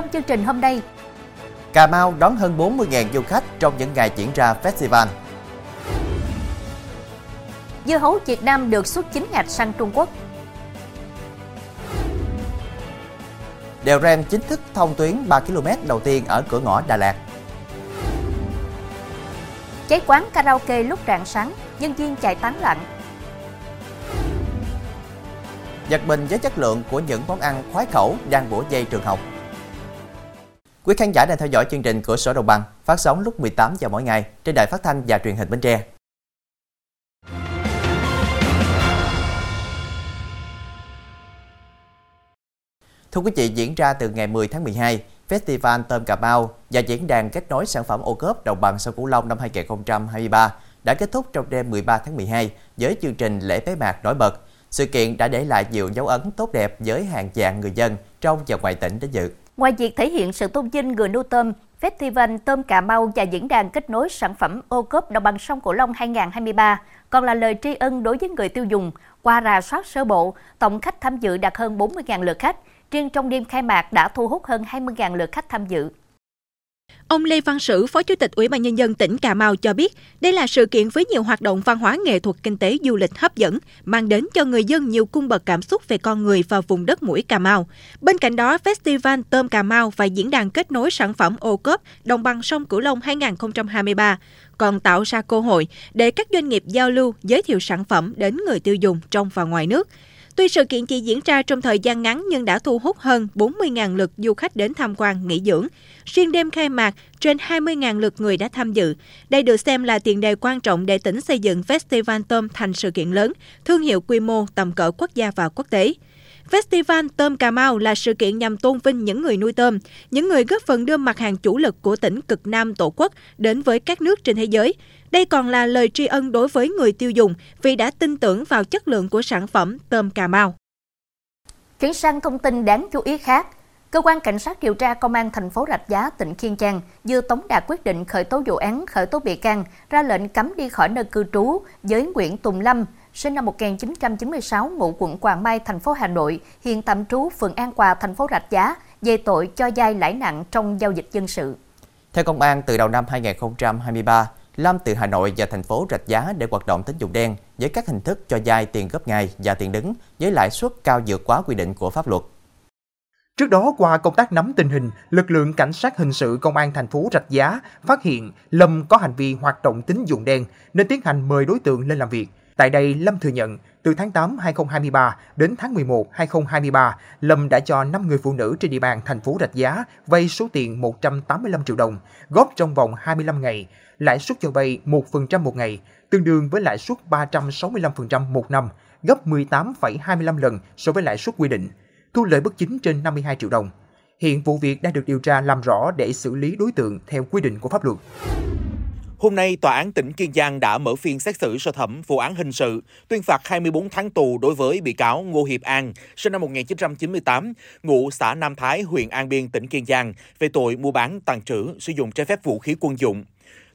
Trong chương trình hôm nay, Cà Mau đón hơn 40.000 du khách trong những ngày diễn ra festival. Dưa hấu Việt Nam được xuất chính ngạch sang Trung Quốc. Đèo Ren chính thức thông tuyến 3 km đầu tiên ở cửa ngõ Đà Lạt. Cháy quán karaoke lúc rạng sáng, nhân viên chạy tán lạnh. Giật mình với chất lượng của những món ăn khoái khẩu đang bủa dây trường học. Quý khán giả đang theo dõi chương trình Cửa sổ Đồng bằng phát sóng lúc 18 giờ mỗi ngày trên đài phát thanh và truyền hình Bến Tre. Thưa quý vị, diễn ra từ ngày 10 tháng 12, Festival Tôm Cà Mau và diễn đàn kết nối sản phẩm ô cốp đồng bằng sông Cửu Long năm 2023 đã kết thúc trong đêm 13 tháng 12 với chương trình lễ bế mạc nổi bật. Sự kiện đã để lại nhiều dấu ấn tốt đẹp với hàng vạn người dân trong và ngoài tỉnh đến dự. Ngoài việc thể hiện sự tôn vinh người nuôi tôm, Festival Tôm Cà Mau và diễn đàn kết nối sản phẩm ô cốp đồng bằng sông Cửu Long 2023 còn là lời tri ân đối với người tiêu dùng. Qua rà soát sơ bộ, tổng khách tham dự đạt hơn 40.000 lượt khách, riêng trong đêm khai mạc đã thu hút hơn 20.000 lượt khách tham dự. Ông Lê Văn Sử, Phó Chủ tịch Ủy ban Nhân dân tỉnh Cà Mau cho biết, đây là sự kiện với nhiều hoạt động văn hóa nghệ thuật kinh tế du lịch hấp dẫn, mang đến cho người dân nhiều cung bậc cảm xúc về con người và vùng đất mũi Cà Mau. Bên cạnh đó, Festival Tôm Cà Mau và diễn đàn kết nối sản phẩm ô cốp đồng bằng sông Cửu Long 2023 còn tạo ra cơ hội để các doanh nghiệp giao lưu, giới thiệu sản phẩm đến người tiêu dùng trong và ngoài nước. Tuy sự kiện chỉ diễn ra trong thời gian ngắn nhưng đã thu hút hơn 40.000 lượt du khách đến tham quan, nghỉ dưỡng. Riêng đêm khai mạc, trên 20.000 lượt người đã tham dự. Đây được xem là tiền đề quan trọng để tỉnh xây dựng Festival Tôm thành sự kiện lớn, thương hiệu quy mô tầm cỡ quốc gia và quốc tế. Festival Tôm Cà Mau là sự kiện nhằm tôn vinh những người nuôi tôm, những người góp phần đưa mặt hàng chủ lực của tỉnh cực Nam Tổ quốc đến với các nước trên thế giới. Đây còn là lời tri ân đối với người tiêu dùng vì đã tin tưởng vào chất lượng của sản phẩm tôm Cà Mau. Chuyển sang thông tin đáng chú ý khác, Cơ quan Cảnh sát điều tra Công an thành phố Rạch Giá, tỉnh Kiên Giang vừa tống đạt quyết định khởi tố vụ án, khởi tố bị can, ra lệnh cấm đi khỏi nơi cư trú với Nguyễn Tùng Lâm, sinh năm 1996, ngụ quận Hoàng Mai, thành phố Hà Nội, hiện tạm trú phường An Hòa, thành phố Rạch Giá, về tội cho vay lãi nặng trong giao dịch dân sự. Theo công an, từ đầu năm 2023, Lâm từ Hà Nội và thành phố Rạch Giá để hoạt động tín dụng đen với các hình thức cho vay tiền gấp ngày và tiền đứng với lãi suất cao vượt quá quy định của pháp luật. Trước đó, qua công tác nắm tình hình, lực lượng cảnh sát hình sự công an thành phố Rạch Giá phát hiện Lâm có hành vi hoạt động tín dụng đen nên tiến hành mời đối tượng lên làm việc. Tại đây, Lâm thừa nhận từ tháng 8 2023 đến tháng 11 2023, Lâm đã cho 5 người phụ nữ trên địa bàn thành phố Rạch Giá vay số tiền 185 triệu đồng, góp trong vòng 25 ngày, lãi suất cho vay 1% một ngày, tương đương với lãi suất 365% một năm, gấp 18,25 lần so với lãi suất quy định, thu lợi bất chính trên 52 triệu đồng. Hiện vụ việc đang được điều tra làm rõ để xử lý đối tượng theo quy định của pháp luật. Hôm nay, Tòa án tỉnh Kiên Giang đã mở phiên xét xử sơ thẩm vụ án hình sự, tuyên phạt 24 tháng tù đối với bị cáo Ngô Hiệp An, sinh năm 1998, ngụ xã Nam Thái, huyện An Biên, tỉnh Kiên Giang, về tội mua bán, tàn trữ, sử dụng trái phép vũ khí quân dụng.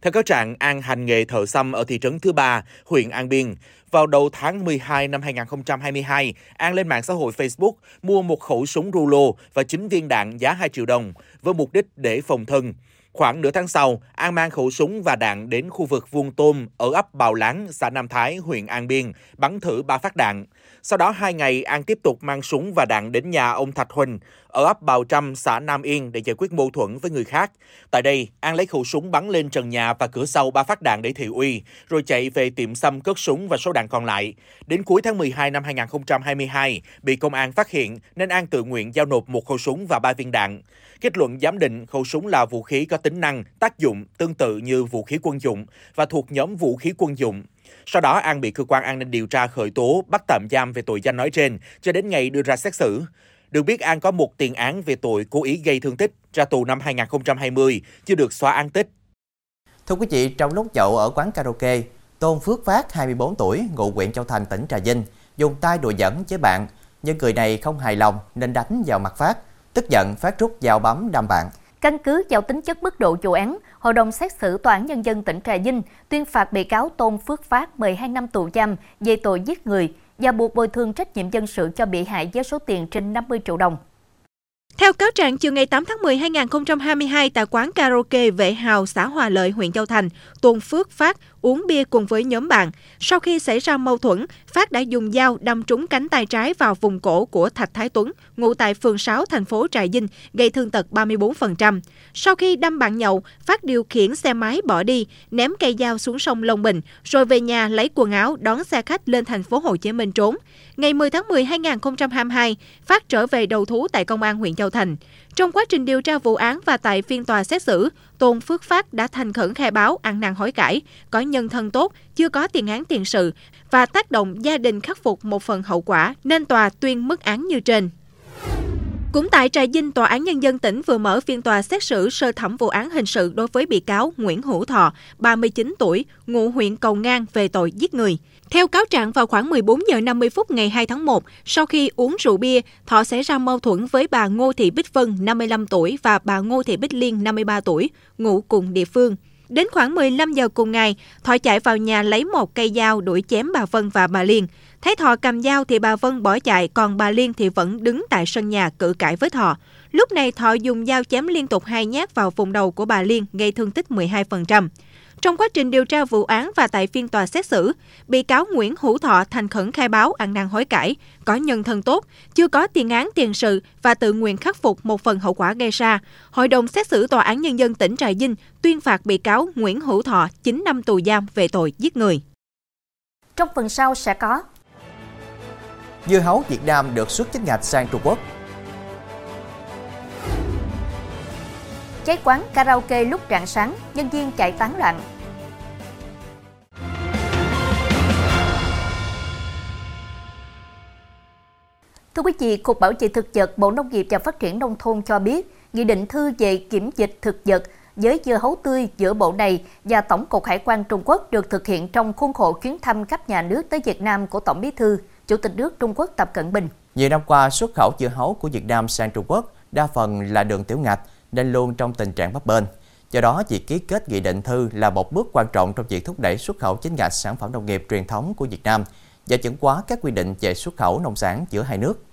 Theo cáo trạng, An hành nghề thợ xăm ở thị trấn Thứ Ba, huyện An Biên. Vào đầu tháng 12 năm 2022, An lên mạng xã hội Facebook mua một khẩu súng rulo và 9 viên đạn giá 2 triệu đồng với mục đích để phòng thân. Khoảng nửa tháng sau, An mang khẩu súng và đạn đến khu vực vuông tôm ở ấp Bào Láng, xã Nam Thái, huyện An Biên, bắn thử ba phát đạn. Sau đó hai ngày, An tiếp tục mang súng và đạn đến nhà ông Thạch Huỳnh ở ấp Bào Trâm, xã Nam Yên để giải quyết mâu thuẫn với người khác. Tại đây, An lấy khẩu súng bắn lên trần nhà và cửa sau ba phát đạn để thị uy, rồi chạy về tiệm xăm cất súng và số đạn còn lại. Đến cuối tháng 12 năm 2022, bị công an phát hiện nên An tự nguyện giao nộp một khẩu súng và ba viên đạn. Kết luận giám định khẩu súng là vũ khí có tính năng, tác dụng tương tự như vũ khí quân dụng và thuộc nhóm vũ khí quân dụng. Sau đó An bị cơ quan an ninh điều tra khởi tố, bắt tạm giam về tội danh nói trên cho đến ngày đưa ra xét xử. Được biết An có một tiền án về tội cố ý gây thương tích, ra tù năm 2020, chưa được xóa án tích. Thưa quý vị, trong lúc nhậu ở quán karaoke, Tôn Phước Phát, 24 tuổi, ngụ huyện Châu Thành, tỉnh Trà Vinh, dùng tay đùa dẫn với bạn, nhưng người này không hài lòng nên đánh vào mặt Phát. Tức giận, Phát rút dao bấm đâm bạn. Căn cứ vào tính chất mức độ vụ án, Hội đồng xét xử Tòa án Nhân dân tỉnh Trà Vinh tuyên phạt bị cáo Tôn Phước Phát 12 năm tù giam về tội giết người và buộc bồi thường trách nhiệm dân sự cho bị hại với số tiền trên 50 triệu đồng. Theo cáo trạng, chiều ngày 8 tháng 10 2022 tại quán karaoke Vệ Hào, xã Hòa Lợi, huyện Châu Thành, Tôn Phước Phát uống bia cùng với nhóm bạn. Sau khi xảy ra mâu thuẫn, Phát đã dùng dao đâm trúng cánh tay trái vào vùng cổ của Thạch Thái Tuấn, ngụ tại phường 6 thành phố Trà Vinh, gây thương tật 34%. Sau khi đâm bạn nhậu, Phát điều khiển xe máy bỏ đi, ném cây dao xuống sông Long Bình, rồi về nhà lấy quần áo đón xe khách lên thành phố Hồ Chí Minh trốn. Ngày 10 tháng 10 2022, Phát trở về đầu thú tại công an huyện Châu Thành. Trong quá trình điều tra vụ án và tại phiên tòa xét xử, Tôn Phước Phát đã thành khẩn khai báo ăn năn hối cải, có nhân thân tốt, chưa có tiền án tiền sự và tác động gia đình khắc phục một phần hậu quả nên tòa tuyên mức án như trên. Cũng tại Trà Vinh, Tòa án Nhân dân tỉnh vừa mở phiên tòa xét xử sơ thẩm vụ án hình sự đối với bị cáo Nguyễn Hữu Thọ, 39 tuổi, ngụ huyện Cầu Ngang về tội giết người. Theo cáo trạng vào khoảng 14 giờ 50 phút ngày 2 tháng 1, sau khi uống rượu bia, Thọ xảy ra mâu thuẫn với bà Ngô Thị Bích Vân, 55 tuổi và bà Ngô Thị Bích Liên, 53 tuổi, ngụ cùng địa phương. Đến khoảng 15 giờ cùng ngày, Thọ chạy vào nhà lấy một cây dao đuổi chém bà Vân và bà Liên. Thấy Thọ cầm dao thì bà Vân bỏ chạy, còn bà Liên thì vẫn đứng tại sân nhà cự cãi với Thọ. Lúc này Thọ dùng dao chém liên tục hai nhát vào vùng đầu của bà Liên, gây thương tích 12%. Trong quá trình điều tra vụ án và tại phiên tòa xét xử, bị cáo Nguyễn Hữu Thọ thành khẩn khai báo ăn năn hối cải, có nhân thân tốt, chưa có tiền án tiền sự và tự nguyện khắc phục một phần hậu quả gây ra. Hội đồng xét xử Tòa án Nhân dân tỉnh Trà Vinh tuyên phạt bị cáo Nguyễn Hữu Thọ 9 năm tù giam về tội giết người. Trong phần sau sẽ có Dưa hấu Việt Nam được xuất chính ngạch sang Trung Quốc cháy quán karaoke lúc rạng sáng, nhân viên chạy tán loạn. Thưa quý vị, Cục Bảo trì thực vật Bộ Nông nghiệp và Phát triển Nông thôn cho biết, Nghị định thư về kiểm dịch thực vật với dưa hấu tươi giữa Bộ này và Tổng cục Hải quan Trung Quốc được thực hiện trong khuôn khổ chuyến thăm cấp nhà nước tới Việt Nam của Tổng bí thư, Chủ tịch nước Trung Quốc Tập Cận Bình. Nhiều năm qua, xuất khẩu dưa hấu của Việt Nam sang Trung Quốc đa phần là đường tiểu ngạch, nên luôn trong tình trạng bấp bênh. Do đó, việc ký kết nghị định thư là một bước quan trọng trong việc thúc đẩy xuất khẩu chính ngạch sản phẩm nông nghiệp truyền thống của Việt Nam và chuẩn hóa các quy định về xuất khẩu nông sản giữa hai nước.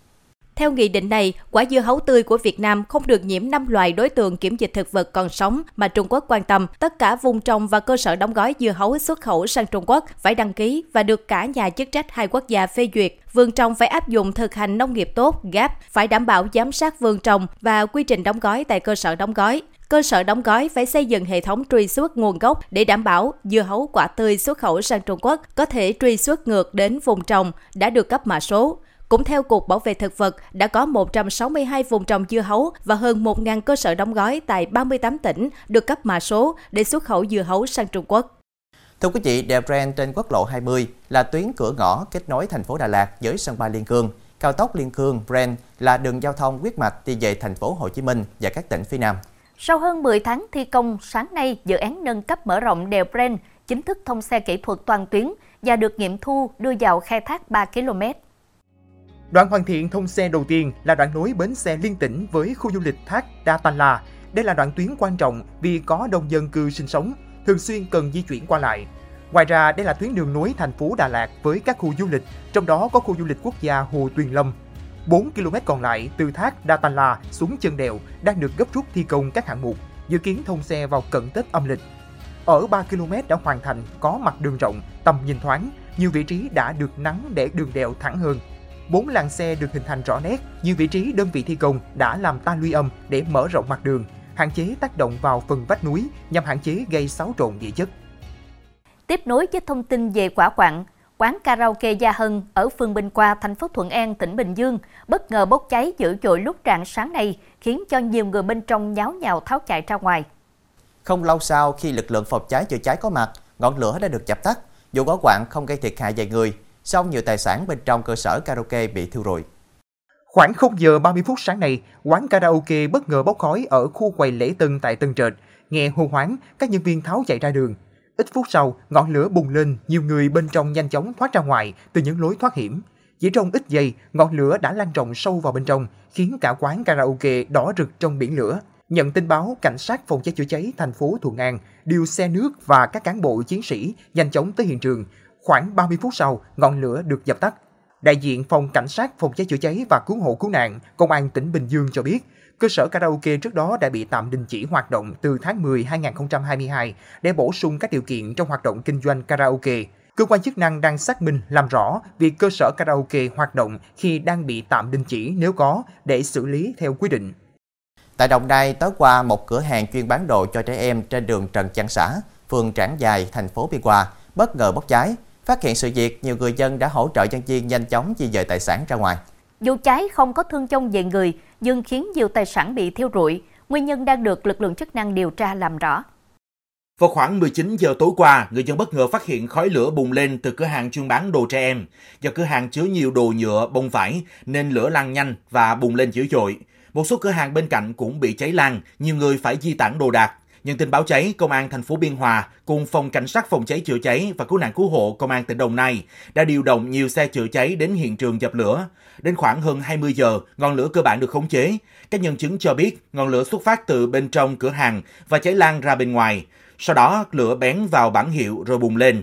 Theo nghị định này, quả dưa hấu tươi của Việt Nam không được nhiễm 5 loài đối tượng kiểm dịch thực vật còn sống mà Trung Quốc quan tâm. Tất cả vùng trồng và cơ sở đóng gói dưa hấu xuất khẩu sang Trung Quốc phải đăng ký và được cả nhà chức trách hai quốc gia phê duyệt. Vườn trồng phải áp dụng thực hành nông nghiệp tốt, GAP, phải đảm bảo giám sát vườn trồng và quy trình đóng gói tại cơ sở đóng gói. Cơ sở đóng gói phải xây dựng hệ thống truy xuất nguồn gốc để đảm bảo dưa hấu quả tươi xuất khẩu sang Trung Quốc có thể truy xuất ngược đến vùng trồng đã được cấp mã số. Cũng theo Cục Bảo vệ Thực vật, đã có 162 vùng trồng dưa hấu và hơn 1.000 cơ sở đóng gói tại 38 tỉnh được cấp mã số để xuất khẩu dưa hấu sang Trung Quốc. Thưa quý vị, đèo ren trên quốc lộ 20 là tuyến cửa ngõ kết nối thành phố Đà Lạt với sân bay Liên Khương. Cao tốc Liên Khương ren là đường giao thông huyết mạch đi về thành phố Hồ Chí Minh và các tỉnh phía Nam. Sau hơn 10 tháng thi công, sáng nay dự án nâng cấp mở rộng đèo Bren chính thức thông xe kỹ thuật toàn tuyến và được nghiệm thu đưa vào khai thác 3 km. Đoạn hoàn thiện thông xe đầu tiên là đoạn nối bến xe liên tỉnh với khu du lịch Thác Đa Tà La. Đây là đoạn tuyến quan trọng vì có đông dân cư sinh sống, thường xuyên cần di chuyển qua lại. Ngoài ra, đây là tuyến đường nối thành phố Đà Lạt với các khu du lịch, trong đó có khu du lịch quốc gia Hồ Tuyền Lâm. 4 km còn lại từ thác Đa Tàn La xuống chân đèo đang được gấp rút thi công các hạng mục, dự kiến thông xe vào cận Tết âm lịch. Ở 3 km đã hoàn thành, có mặt đường rộng, tầm nhìn thoáng, nhiều vị trí đã được nắng để đường đèo thẳng hơn. Bốn làn xe được hình thành rõ nét, nhiều vị trí đơn vị thi công đã làm ta luy âm để mở rộng mặt đường, hạn chế tác động vào phần vách núi nhằm hạn chế gây xáo trộn địa chất. Tiếp nối với thông tin về quả quặng, quán karaoke Gia Hân ở phường Bình Qua, thành phố Thuận An, tỉnh Bình Dương bất ngờ bốc cháy dữ dội lúc rạng sáng nay, khiến cho nhiều người bên trong nháo nhào tháo chạy ra ngoài. Không lâu sau khi lực lượng phòng cháy chữa cháy có mặt, ngọn lửa đã được dập tắt. Dù có quặng không gây thiệt hại về người, song nhiều tài sản bên trong cơ sở karaoke bị thiêu rụi. Khoảng 0 giờ 30 phút sáng nay, quán karaoke bất ngờ bốc khói ở khu quầy lễ tân tại Tân Trệt. Nghe hô hoáng, các nhân viên tháo chạy ra đường. Ít phút sau, ngọn lửa bùng lên, nhiều người bên trong nhanh chóng thoát ra ngoài từ những lối thoát hiểm. Chỉ trong ít giây, ngọn lửa đã lan rộng sâu vào bên trong, khiến cả quán karaoke đỏ rực trong biển lửa. Nhận tin báo, cảnh sát phòng cháy chữa cháy thành phố Thuận An điều xe nước và các cán bộ chiến sĩ nhanh chóng tới hiện trường. Khoảng 30 phút sau, ngọn lửa được dập tắt. Đại diện phòng cảnh sát phòng cháy chữa cháy và cứu hộ cứu nạn công an tỉnh Bình Dương cho biết, cơ sở karaoke trước đó đã bị tạm đình chỉ hoạt động từ tháng 10 2022 để bổ sung các điều kiện trong hoạt động kinh doanh karaoke. Cơ quan chức năng đang xác minh làm rõ việc cơ sở karaoke hoạt động khi đang bị tạm đình chỉ nếu có để xử lý theo quy định. Tại Đồng Nai, tối qua một cửa hàng chuyên bán đồ cho trẻ em trên đường Trần Văn Xã, phường Trảng Dài, thành phố Biên Hòa, bất ngờ bốc cháy. Phát hiện sự việc, nhiều người dân đã hỗ trợ nhân viên nhanh chóng di dời tài sản ra ngoài. Vụ cháy không có thương vong về người, nhưng khiến nhiều tài sản bị thiêu rụi. Nguyên nhân đang được lực lượng chức năng điều tra làm rõ. Vào khoảng 19 giờ tối qua, người dân bất ngờ phát hiện khói lửa bùng lên từ cửa hàng chuyên bán đồ trẻ em. Do cửa hàng chứa nhiều đồ nhựa, bông vải nên lửa lan nhanh và bùng lên dữ dội. Một số cửa hàng bên cạnh cũng bị cháy lan, nhiều người phải di tản đồ đạc. Nhận tin báo cháy, Công an thành phố Biên Hòa cùng Phòng Cảnh sát Phòng cháy chữa cháy và Cứu nạn Cứu hộ Công an tỉnh Đồng Nai đã điều động nhiều xe chữa cháy đến hiện trường dập lửa. Đến khoảng hơn 20 giờ, ngọn lửa cơ bản được khống chế. Các nhân chứng cho biết ngọn lửa xuất phát từ bên trong cửa hàng và cháy lan ra bên ngoài. Sau đó, lửa bén vào bảng hiệu rồi bùng lên.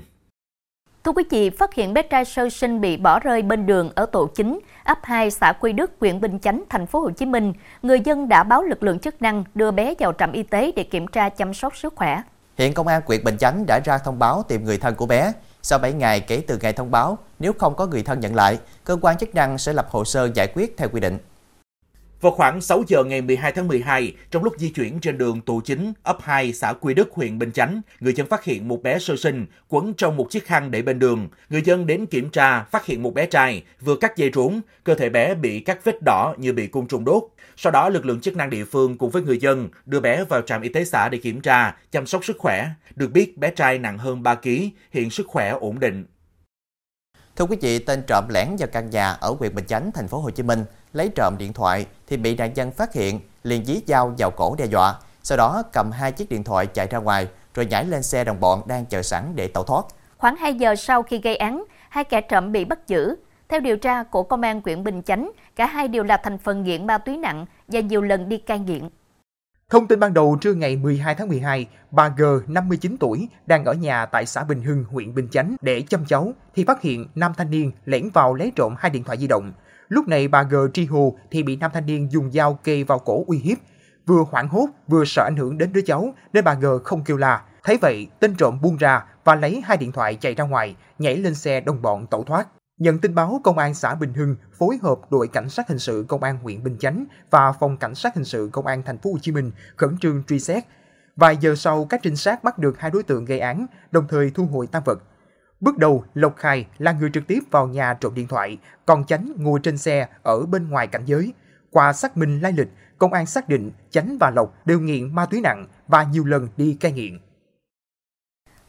Thưa quý vị, phát hiện bé trai sơ sinh bị bỏ rơi bên đường ở tổ chính, ấp 2 xã Quy Đức, huyện Bình Chánh, thành phố Hồ Chí Minh. Người dân đã báo lực lượng chức năng đưa bé vào trạm y tế để kiểm tra chăm sóc sức khỏe. Hiện công an huyện Bình Chánh đã ra thông báo tìm người thân của bé. Sau 7 ngày kể từ ngày thông báo, nếu không có người thân nhận lại, cơ quan chức năng sẽ lập hồ sơ giải quyết theo quy định. Vào khoảng 6 giờ ngày 12 tháng 12, trong lúc di chuyển trên đường Tù Chính, ấp 2, xã Quy Đức, huyện Bình Chánh, người dân phát hiện một bé sơ sinh quấn trong một chiếc khăn để bên đường. Người dân đến kiểm tra, phát hiện một bé trai vừa cắt dây rốn, cơ thể bé bị các vết đỏ như bị côn trùng đốt. Sau đó, lực lượng chức năng địa phương cùng với người dân đưa bé vào trạm y tế xã để kiểm tra, chăm sóc sức khỏe. Được biết, bé trai nặng hơn 3 kg, hiện sức khỏe ổn định. Thưa quý vị, tên trộm lẻn vào căn nhà ở huyện Bình Chánh, thành phố Hồ Chí Minh lấy trộm điện thoại thì bị nạn nhân phát hiện, liền dí dao vào cổ đe dọa, sau đó cầm hai chiếc điện thoại chạy ra ngoài rồi nhảy lên xe đồng bọn đang chờ sẵn để tẩu thoát. Khoảng 2 giờ sau khi gây án, hai kẻ trộm bị bắt giữ. Theo điều tra của công an huyện Bình Chánh, cả hai đều là thành phần nghiện ma túy nặng và nhiều lần đi cai nghiện. Thông tin ban đầu trưa ngày 12 tháng 12, bà G, 59 tuổi, đang ở nhà tại xã Bình Hưng, huyện Bình Chánh để chăm cháu thì phát hiện nam thanh niên lẻn vào lấy trộm hai điện thoại di động. Lúc này bà G tri hô thì bị nam thanh niên dùng dao kê vào cổ uy hiếp. Vừa hoảng hốt vừa sợ ảnh hưởng đến đứa cháu nên bà G không kêu la. Thấy vậy, tên trộm buông ra và lấy hai điện thoại chạy ra ngoài, nhảy lên xe đồng bọn tẩu thoát. Nhận tin báo, Công an xã Bình Hưng phối hợp đội cảnh sát hình sự Công an huyện Bình Chánh và phòng cảnh sát hình sự Công an thành phố Hồ Chí Minh khẩn trương truy xét. Vài giờ sau, các trinh sát bắt được hai đối tượng gây án, đồng thời thu hồi tăng vật. Bước đầu, Lộc khai là người trực tiếp vào nhà trộm điện thoại, còn Chánh ngồi trên xe ở bên ngoài cảnh giới. Qua xác minh lai lịch, công an xác định Chánh và Lộc đều nghiện ma túy nặng và nhiều lần đi cai nghiện.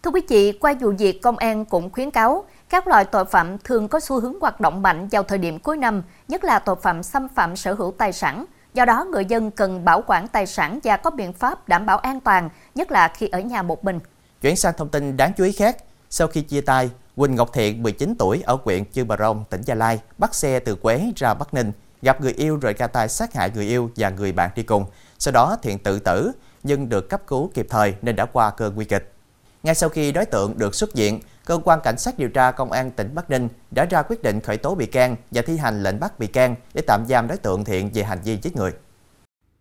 Thưa quý vị, qua vụ việc, công an cũng khuyến cáo các loại tội phạm thường có xu hướng hoạt động mạnh vào thời điểm cuối năm, nhất là tội phạm xâm phạm sở hữu tài sản. Do đó, người dân cần bảo quản tài sản và có biện pháp đảm bảo an toàn, nhất là khi ở nhà một mình. Chuyển sang thông tin đáng chú ý khác, sau khi chia tay, Quỳnh Ngọc Thiện, 19 tuổi, ở huyện Chư Bờ Rông, tỉnh Gia Lai, bắt xe từ Quế ra Bắc Ninh, gặp người yêu rồi ra tay sát hại người yêu và người bạn đi cùng. Sau đó Thiện tự tử, nhưng được cấp cứu kịp thời nên đã qua cơn nguy kịch. Ngay sau khi đối tượng được xuất viện, cơ quan cảnh sát điều tra công an tỉnh Bắc Ninh đã ra quyết định khởi tố bị can và thi hành lệnh bắt bị can để tạm giam đối tượng Thiện về hành vi giết người.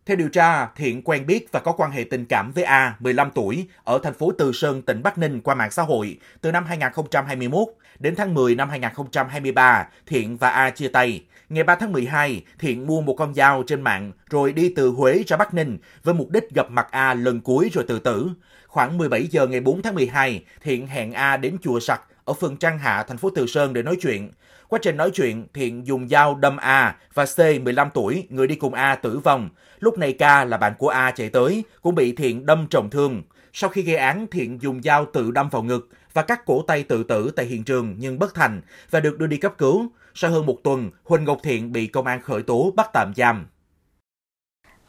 Theo điều tra, Thiện quen biết và có quan hệ tình cảm với A, 15 tuổi, ở thành phố Từ Sơn, tỉnh Bắc Ninh qua mạng xã hội từ năm 2021 đến tháng 10 năm 2023, Thiện và A chia tay. Ngày 3 tháng 12, Thiện mua một con dao trên mạng rồi đi từ Huế ra Bắc Ninh với mục đích gặp mặt A lần cuối rồi tự tử. Khoảng 17 giờ ngày 4 tháng 12, Thiện hẹn A đến chùa Sặc ở phường Trang Hạ, thành phố Từ Sơn để nói chuyện. Quá trình nói chuyện, Thiện dùng dao đâm A và C 15 tuổi, người đi cùng A tử vong. Lúc này K là bạn của A chạy tới, cũng bị Thiện đâm trọng thương. Sau khi gây án, Thiện dùng dao tự đâm vào ngực và cắt cổ tay tự tử tại hiện trường nhưng bất thành và được đưa đi cấp cứu. Sau hơn một tuần, Huỳnh Ngọc Thiện bị công an khởi tố bắt tạm giam.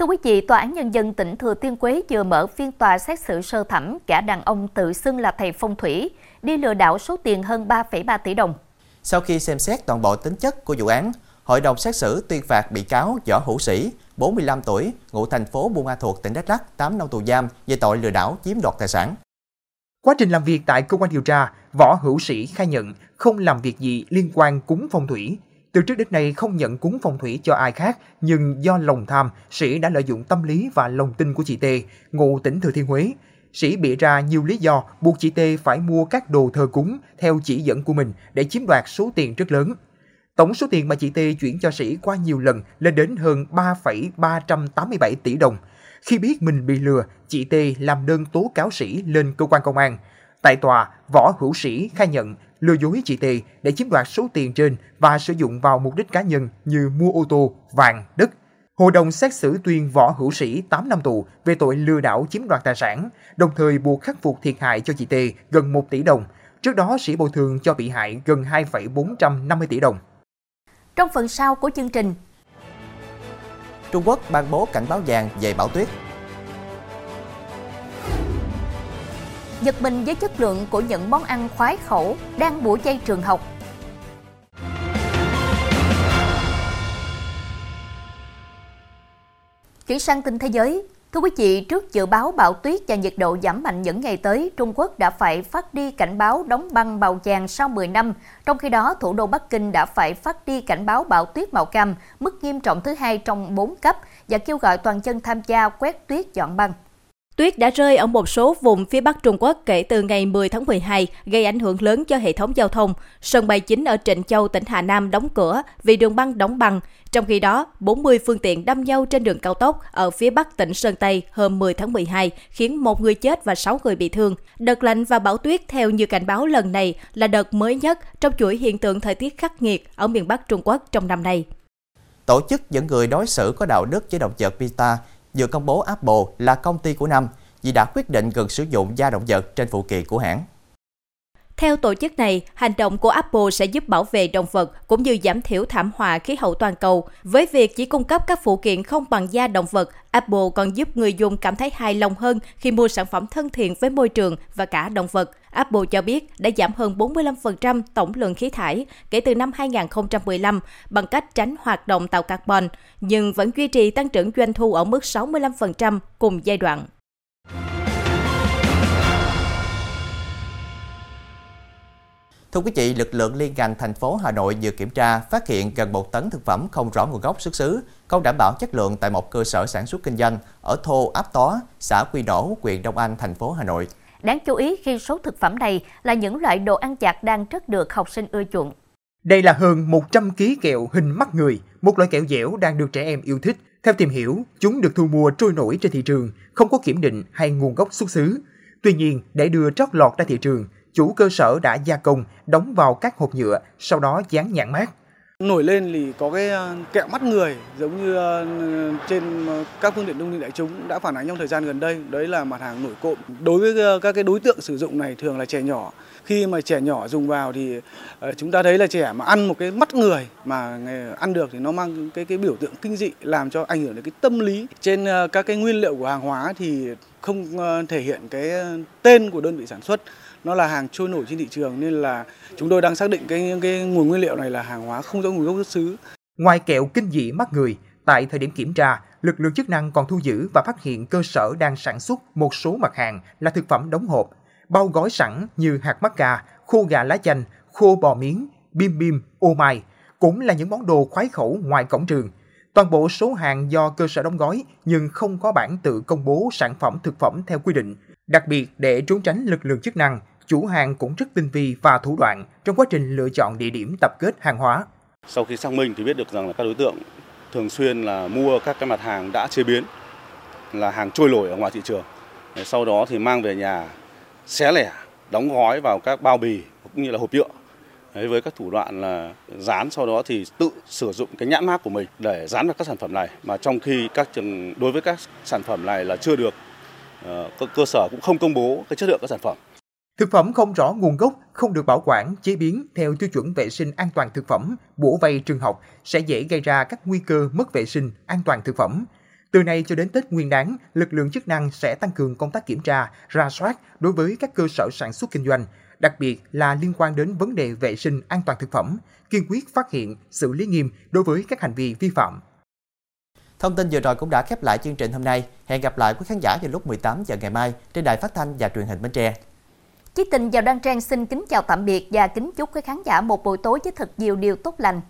Thưa quý vị, Tòa án Nhân dân tỉnh Thừa Thiên Quế vừa mở phiên tòa xét xử sơ thẩm cả đàn ông tự xưng là thầy phong thủy, đi lừa đảo số tiền hơn 3,3 tỷ đồng. Sau khi xem xét toàn bộ tính chất của vụ án, Hội đồng xét xử tuyên phạt bị cáo Võ Hữu Sĩ, 45 tuổi, ngụ thành phố Buôn Ma Thuột, tỉnh Đắk Lắk, 8 năm tù giam về tội lừa đảo chiếm đoạt tài sản. Quá trình làm việc tại cơ quan điều tra, Võ Hữu Sĩ khai nhận không làm việc gì liên quan cúng phong thủy. Từ trước đến nay không nhận cúng phong thủy cho ai khác, nhưng do lòng tham, Sĩ đã lợi dụng tâm lý và lòng tin của chị T, ngụ tỉnh Thừa Thiên Huế. Sĩ bịa ra nhiều lý do buộc chị T phải mua các đồ thờ cúng theo chỉ dẫn của mình để chiếm đoạt số tiền rất lớn. Tổng số tiền mà chị T chuyển cho Sĩ qua nhiều lần lên đến hơn 3,387 tỷ đồng. Khi biết mình bị lừa, chị T làm đơn tố cáo Sĩ lên cơ quan công an. Tại tòa, Võ Hữu Sĩ khai nhận lừa dối chị T để chiếm đoạt số tiền trên và sử dụng vào mục đích cá nhân như mua ô tô, vàng, đất. Hội đồng xét xử tuyên Võ Hữu Sĩ 8 năm tù về tội lừa đảo chiếm đoạt tài sản, đồng thời buộc khắc phục thiệt hại cho chị T gần 1 tỷ đồng. Trước đó, Sĩ bồi thường cho bị hại gần 2,450 tỷ đồng. Trong phần sau của chương trình, Trung Quốc ban bố cảnh báo vàng về bão tuyết. Giật mình với chất lượng của những món ăn khoái khẩu đang bủa chay trường học. Chuyển sang tin thế giới, Thưa quý vị, trước dự báo bão tuyết và nhiệt độ giảm mạnh những ngày tới, Trung Quốc đã phải phát đi cảnh báo đóng băng bào chàng sau 10 năm. Trong khi đó, thủ đô Bắc Kinh đã phải phát đi cảnh báo bão tuyết màu cam, mức nghiêm trọng thứ hai trong 4 cấp và kêu gọi toàn dân tham gia quét tuyết dọn băng. Tuyết đã rơi ở một số vùng phía Bắc Trung Quốc kể từ ngày 10 tháng 12, gây ảnh hưởng lớn cho hệ thống giao thông. Sân bay chính ở Trịnh Châu, tỉnh Hà Nam đóng cửa vì đường băng đóng băng. Trong khi đó, 40 phương tiện đâm nhau trên đường cao tốc ở phía Bắc tỉnh Sơn Tây hôm 10 tháng 12, khiến một người chết và 6 người bị thương. Đợt lạnh và bão tuyết theo như cảnh báo lần này là đợt mới nhất trong chuỗi hiện tượng thời tiết khắc nghiệt ở miền Bắc Trung Quốc trong năm nay. Tổ chức những người đối xử có đạo đức với động vật PETA vừa công bố Apple là công ty của năm vì đã quyết định ngừng sử dụng da động vật trên phụ kiện của hãng. Theo tổ chức này, hành động của Apple sẽ giúp bảo vệ động vật cũng như giảm thiểu thảm họa khí hậu toàn cầu. Với việc chỉ cung cấp các phụ kiện không bằng da động vật, Apple còn giúp người dùng cảm thấy hài lòng hơn khi mua sản phẩm thân thiện với môi trường và cả động vật. Apple cho biết đã giảm hơn 45% tổng lượng khí thải kể từ năm 2015 bằng cách tránh hoạt động tạo carbon, nhưng vẫn duy trì tăng trưởng doanh thu ở mức 65% cùng giai đoạn. Thưa quý vị, lực lượng liên ngành thành phố Hà Nội vừa kiểm tra phát hiện gần một tấn thực phẩm không rõ nguồn gốc xuất xứ, không đảm bảo chất lượng tại một cơ sở sản xuất kinh doanh ở thô Áp Tó, xã Quy Nổ, huyện Đông Anh, thành phố Hà Nội. Đáng chú ý khi số thực phẩm này là những loại đồ ăn chặt đang rất được học sinh ưa chuộng. Đây là hơn 100 kg kẹo hình mắt người, một loại kẹo dẻo đang được trẻ em yêu thích. Theo tìm hiểu, chúng được thu mua trôi nổi trên thị trường, không có kiểm định hay nguồn gốc xuất xứ. Tuy nhiên, để đưa trót lọt ra thị trường, chủ cơ sở đã gia công, đóng vào các hộp nhựa, sau đó dán nhãn mát. Nổi lên thì có cái ờ, kẹo mắt người giống như ờ, trên ờ, các phương tiện thông tin đại chúng đã phản ánh trong thời gian gần đây. Đấy là mặt hàng nổi cộm. Đối với các cái đối tượng sử dụng này thường là trẻ nhỏ. Khi mà trẻ nhỏ dùng vào thì chúng ta thấy là trẻ mà ăn một cái mắt người mà ăn được thì nó mang cái cái biểu tượng kinh dị làm cho ảnh hưởng đến cái tâm lý. Trên các cái nguyên liệu của hàng hóa thì không thể hiện cái tên của đơn vị sản xuất nó là hàng trôi nổi trên thị trường nên là chúng tôi đang xác định cái cái nguồn nguyên liệu này là hàng hóa không rõ nguồn gốc xuất xứ. Ngoài kẹo kinh dị mắt người, tại thời điểm kiểm tra, lực lượng chức năng còn thu giữ và phát hiện cơ sở đang sản xuất một số mặt hàng là thực phẩm đóng hộp, bao gói sẵn như hạt mắc cà, khô gà lá chanh, khô bò miếng, bim bim, ô mai, cũng là những món đồ khoái khẩu ngoài cổng trường. Toàn bộ số hàng do cơ sở đóng gói nhưng không có bản tự công bố sản phẩm thực phẩm theo quy định. Đặc biệt để trốn tránh lực lượng chức năng, chủ hàng cũng rất tinh vi và thủ đoạn trong quá trình lựa chọn địa điểm tập kết hàng hóa. Sau khi xác minh thì biết được rằng là các đối tượng thường xuyên là mua các cái mặt hàng đã chế biến là hàng trôi nổi ở ngoài thị trường. Sau đó thì mang về nhà xé lẻ, đóng gói vào các bao bì cũng như là hộp nhựa. Đấy, với các thủ đoạn là dán sau đó thì tự sử dụng cái nhãn mác của mình để dán vào các sản phẩm này mà trong khi các trường đối với các sản phẩm này là chưa được ờ, cơ sở cũng không công bố cái chất lượng các sản phẩm Thực phẩm không rõ nguồn gốc, không được bảo quản, chế biến theo tiêu chuẩn vệ sinh an toàn thực phẩm, bổ vây trường học sẽ dễ gây ra các nguy cơ mất vệ sinh an toàn thực phẩm. Từ nay cho đến Tết Nguyên đán, lực lượng chức năng sẽ tăng cường công tác kiểm tra, ra soát đối với các cơ sở sản xuất kinh doanh, đặc biệt là liên quan đến vấn đề vệ sinh an toàn thực phẩm, kiên quyết phát hiện, xử lý nghiêm đối với các hành vi vi phạm. Thông tin vừa rồi cũng đã khép lại chương trình hôm nay. Hẹn gặp lại quý khán giả vào lúc 18 giờ ngày mai trên đài phát thanh và truyền hình Bến Tre. Chí Tình vào Đăng Trang xin kính chào tạm biệt và kính chúc quý khán giả một buổi tối với thật nhiều điều tốt lành.